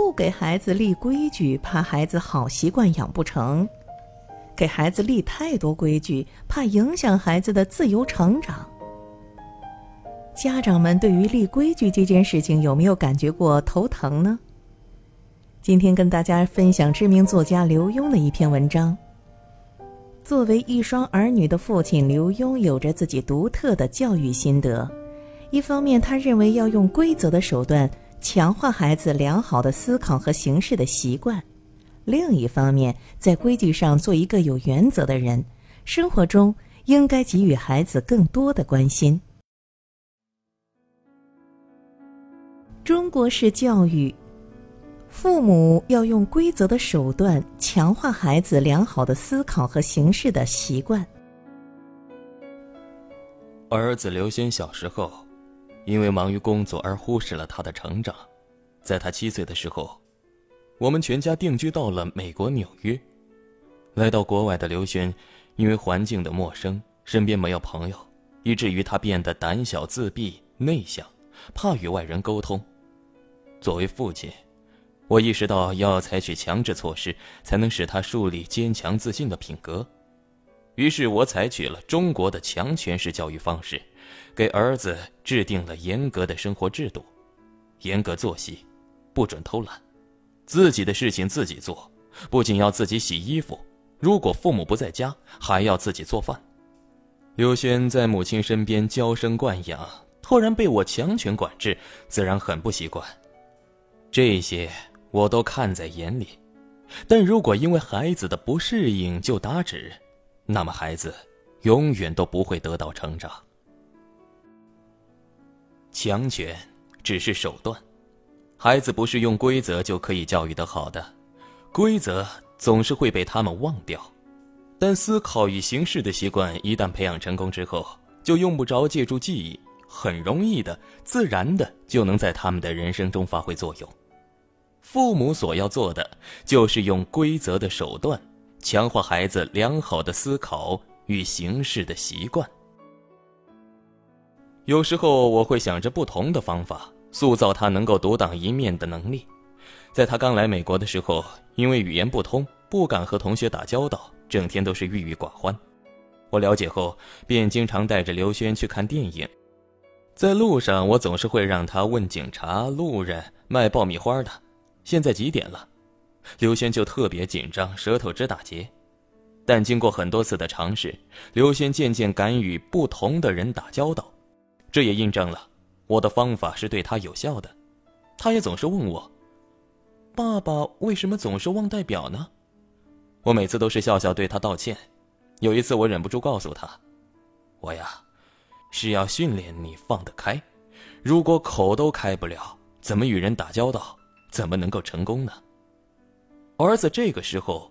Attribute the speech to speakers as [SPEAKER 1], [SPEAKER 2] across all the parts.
[SPEAKER 1] 不给孩子立规矩，怕孩子好习惯养不成；给孩子立太多规矩，怕影响孩子的自由成长。家长们对于立规矩这件事情有没有感觉过头疼呢？今天跟大家分享知名作家刘墉的一篇文章。作为一双儿女的父亲，刘墉有着自己独特的教育心得。一方面，他认为要用规则的手段强化孩子良好的思考和行事的习惯；另一方面，在规矩上做一个有原则的人，生活中应该给予孩子更多的关心。中国式教育。父母要用规则的手段强化孩子良好的思考和行事的习惯。
[SPEAKER 2] 儿子刘轩小时候，因为忙于工作而忽视了他的成长。在他七岁的时候，我们全家定居到了美国纽约。来到国外的刘轩，因为环境的陌生，身边没有朋友，以至于他变得胆小自闭、内向，怕与外人沟通。作为父亲。我意识到要采取强制措施，才能使他树立坚强自信的品格。于是我采取了中国的强权式教育方式，给儿子制定了严格的生活制度：严格作息，不准偷懒，自己的事情自己做，不仅要自己洗衣服，如果父母不在家，还要自己做饭。刘轩在母亲身边娇生惯养，突然被我强权管制，自然很不习惯。这些。我都看在眼里，但如果因为孩子的不适应就打止，那么孩子永远都不会得到成长。强权只是手段，孩子不是用规则就可以教育的好的，规则总是会被他们忘掉。但思考与行事的习惯一旦培养成功之后，就用不着借助记忆，很容易的、自然的就能在他们的人生中发挥作用。父母所要做的，就是用规则的手段，强化孩子良好的思考与行事的习惯。有时候我会想着不同的方法，塑造他能够独当一面的能力。在他刚来美国的时候，因为语言不通，不敢和同学打交道，整天都是郁郁寡欢。我了解后，便经常带着刘轩去看电影。在路上，我总是会让他问警察、路人、卖爆米花的。现在几点了？刘轩就特别紧张，舌头直打结。但经过很多次的尝试，刘轩渐渐敢与不同的人打交道，这也印证了我的方法是对他有效的。他也总是问我：“爸爸为什么总是忘带表呢？”我每次都是笑笑对他道歉。有一次我忍不住告诉他：“我呀，是要训练你放得开。如果口都开不了，怎么与人打交道？”怎么能够成功呢？儿子这个时候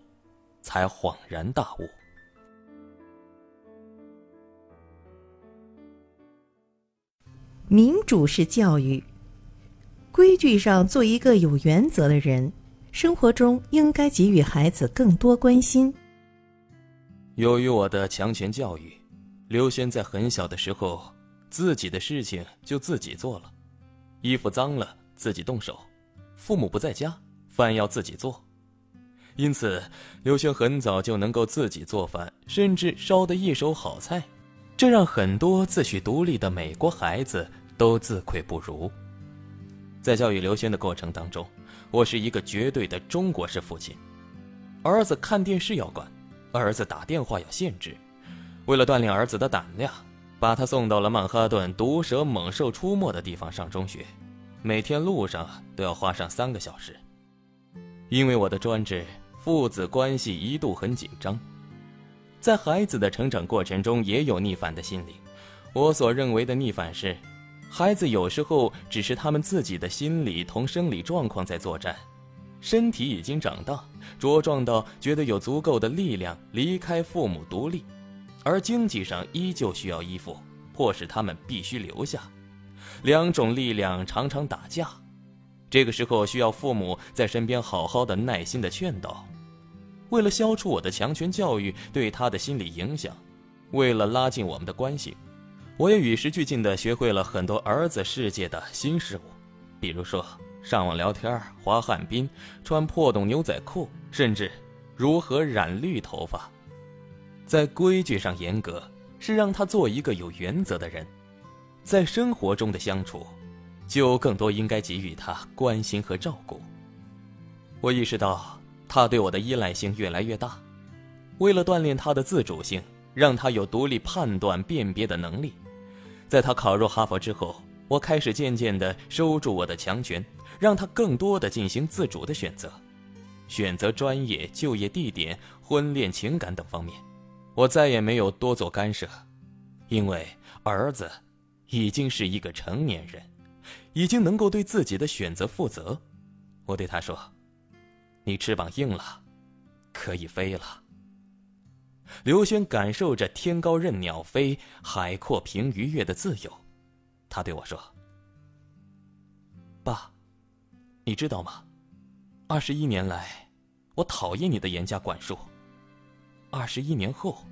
[SPEAKER 2] 才恍然大悟。
[SPEAKER 1] 民主式教育，规矩上做一个有原则的人，生活中应该给予孩子更多关心。
[SPEAKER 2] 由于我的强权教育，刘轩在很小的时候，自己的事情就自己做了，衣服脏了自己动手。父母不在家，饭要自己做，因此刘轩很早就能够自己做饭，甚至烧得一手好菜，这让很多自诩独立的美国孩子都自愧不如。在教育刘轩的过程当中，我是一个绝对的中国式父亲，儿子看电视要管，儿子打电话要限制，为了锻炼儿子的胆量，把他送到了曼哈顿毒蛇猛兽出没的地方上中学。每天路上都要花上三个小时，因为我的专制，父子关系一度很紧张。在孩子的成长过程中，也有逆反的心理。我所认为的逆反是，孩子有时候只是他们自己的心理同生理状况在作战，身体已经长大茁壮到觉得有足够的力量离开父母独立，而经济上依旧需要依附，迫使他们必须留下。两种力量常常打架，这个时候需要父母在身边好好的耐心的劝导。为了消除我的强权教育对他的心理影响，为了拉近我们的关系，我也与时俱进的学会了很多儿子世界的新事物，比如说上网聊天、滑旱冰、穿破洞牛仔裤，甚至如何染绿头发。在规矩上严格，是让他做一个有原则的人；在生活中的相处，就更多应该给予他关心和照顾。我意识到他对我的依赖性越来越大，为了锻炼他的自主性，让他有独立判断、辨别的能力，在他考入哈佛之后。我开始渐渐地收住我的强权，让他更多地进行自主的选择，选择专业、就业地点、婚恋、情感等方面，我再也没有多做干涉，因为儿子已经是一个成年人，已经能够对自己的选择负责。我对他说：“你翅膀硬了，可以飞了。”刘轩感受着天高任鸟飞、海阔凭鱼跃的自由。他对我说：“爸，你知道吗？二十一年来，我讨厌你的严加管束。二十一年后，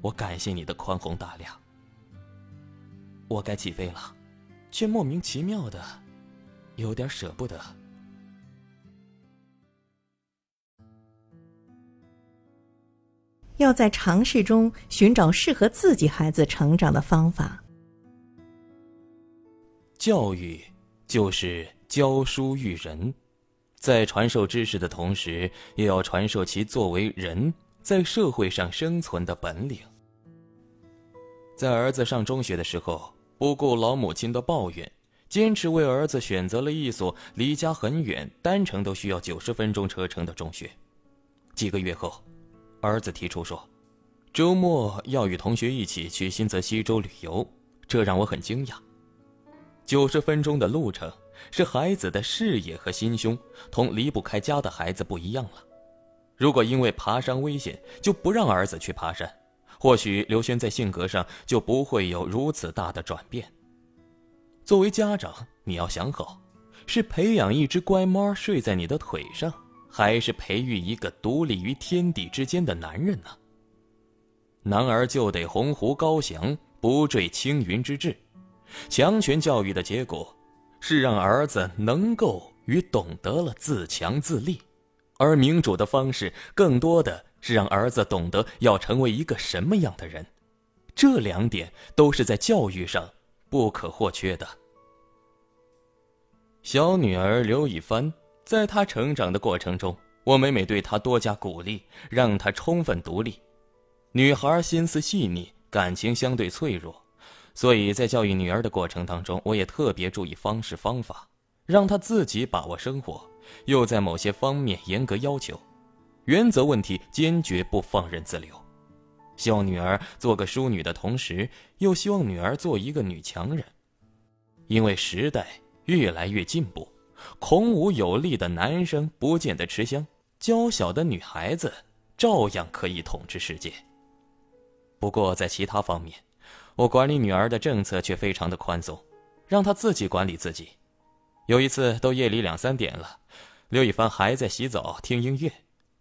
[SPEAKER 2] 我感谢你的宽宏大量。我该起飞了，却莫名其妙的有点舍不得。
[SPEAKER 1] 要在尝试中寻找适合自己孩子成长的方法。”
[SPEAKER 2] 教育就是教书育人，在传授知识的同时，也要传授其作为人在社会上生存的本领。在儿子上中学的时候，不顾老母亲的抱怨，坚持为儿子选择了一所离家很远、单程都需要九十分钟车程的中学。几个月后，儿子提出说，周末要与同学一起去新泽西州旅游，这让我很惊讶。九十分钟的路程，是孩子的视野和心胸同离不开家的孩子不一样了。如果因为爬山危险就不让儿子去爬山，或许刘轩在性格上就不会有如此大的转变。作为家长，你要想好，是培养一只乖猫睡在你的腿上，还是培育一个独立于天地之间的男人呢？男儿就得鸿鹄高翔，不坠青云之志。强权教育的结果，是让儿子能够与懂得了自强自立，而民主的方式更多的是让儿子懂得要成为一个什么样的人。这两点都是在教育上不可或缺的。小女儿刘以帆，在她成长的过程中，我每每对她多加鼓励，让她充分独立。女孩心思细腻，感情相对脆弱。所以在教育女儿的过程当中，我也特别注意方式方法，让她自己把握生活，又在某些方面严格要求，原则问题坚决不放任自流。希望女儿做个淑女的同时，又希望女儿做一个女强人。因为时代越来越进步，孔武有力的男生不见得吃香，娇小的女孩子照样可以统治世界。不过在其他方面，我管理女儿的政策却非常的宽松，让她自己管理自己。有一次都夜里两三点了，刘一帆还在洗澡听音乐，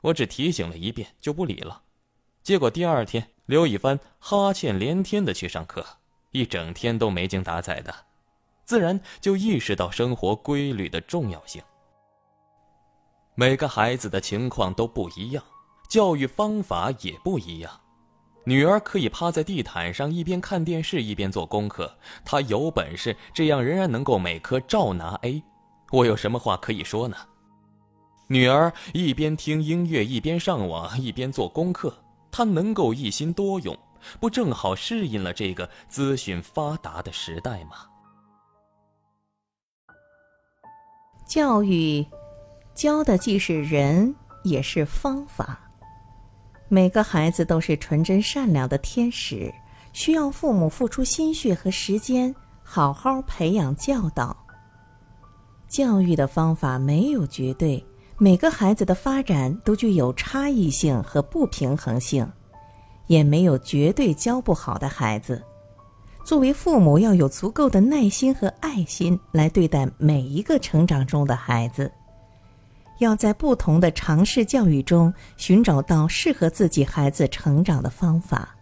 [SPEAKER 2] 我只提醒了一遍就不理了。结果第二天，刘一帆哈欠连天的去上课，一整天都没精打采的，自然就意识到生活规律的重要性。每个孩子的情况都不一样，教育方法也不一样。女儿可以趴在地毯上一边看电视一边做功课，她有本事，这样仍然能够每科照拿 A。我有什么话可以说呢？女儿一边听音乐一边上网一边做功课，她能够一心多用，不正好适应了这个资讯发达的时代吗？
[SPEAKER 1] 教育，教的既是人，也是方法。每个孩子都是纯真善良的天使，需要父母付出心血和时间，好好培养教导。教育的方法没有绝对，每个孩子的发展都具有差异性和不平衡性，也没有绝对教不好的孩子。作为父母，要有足够的耐心和爱心来对待每一个成长中的孩子。要在不同的尝试教育中寻找到适合自己孩子成长的方法。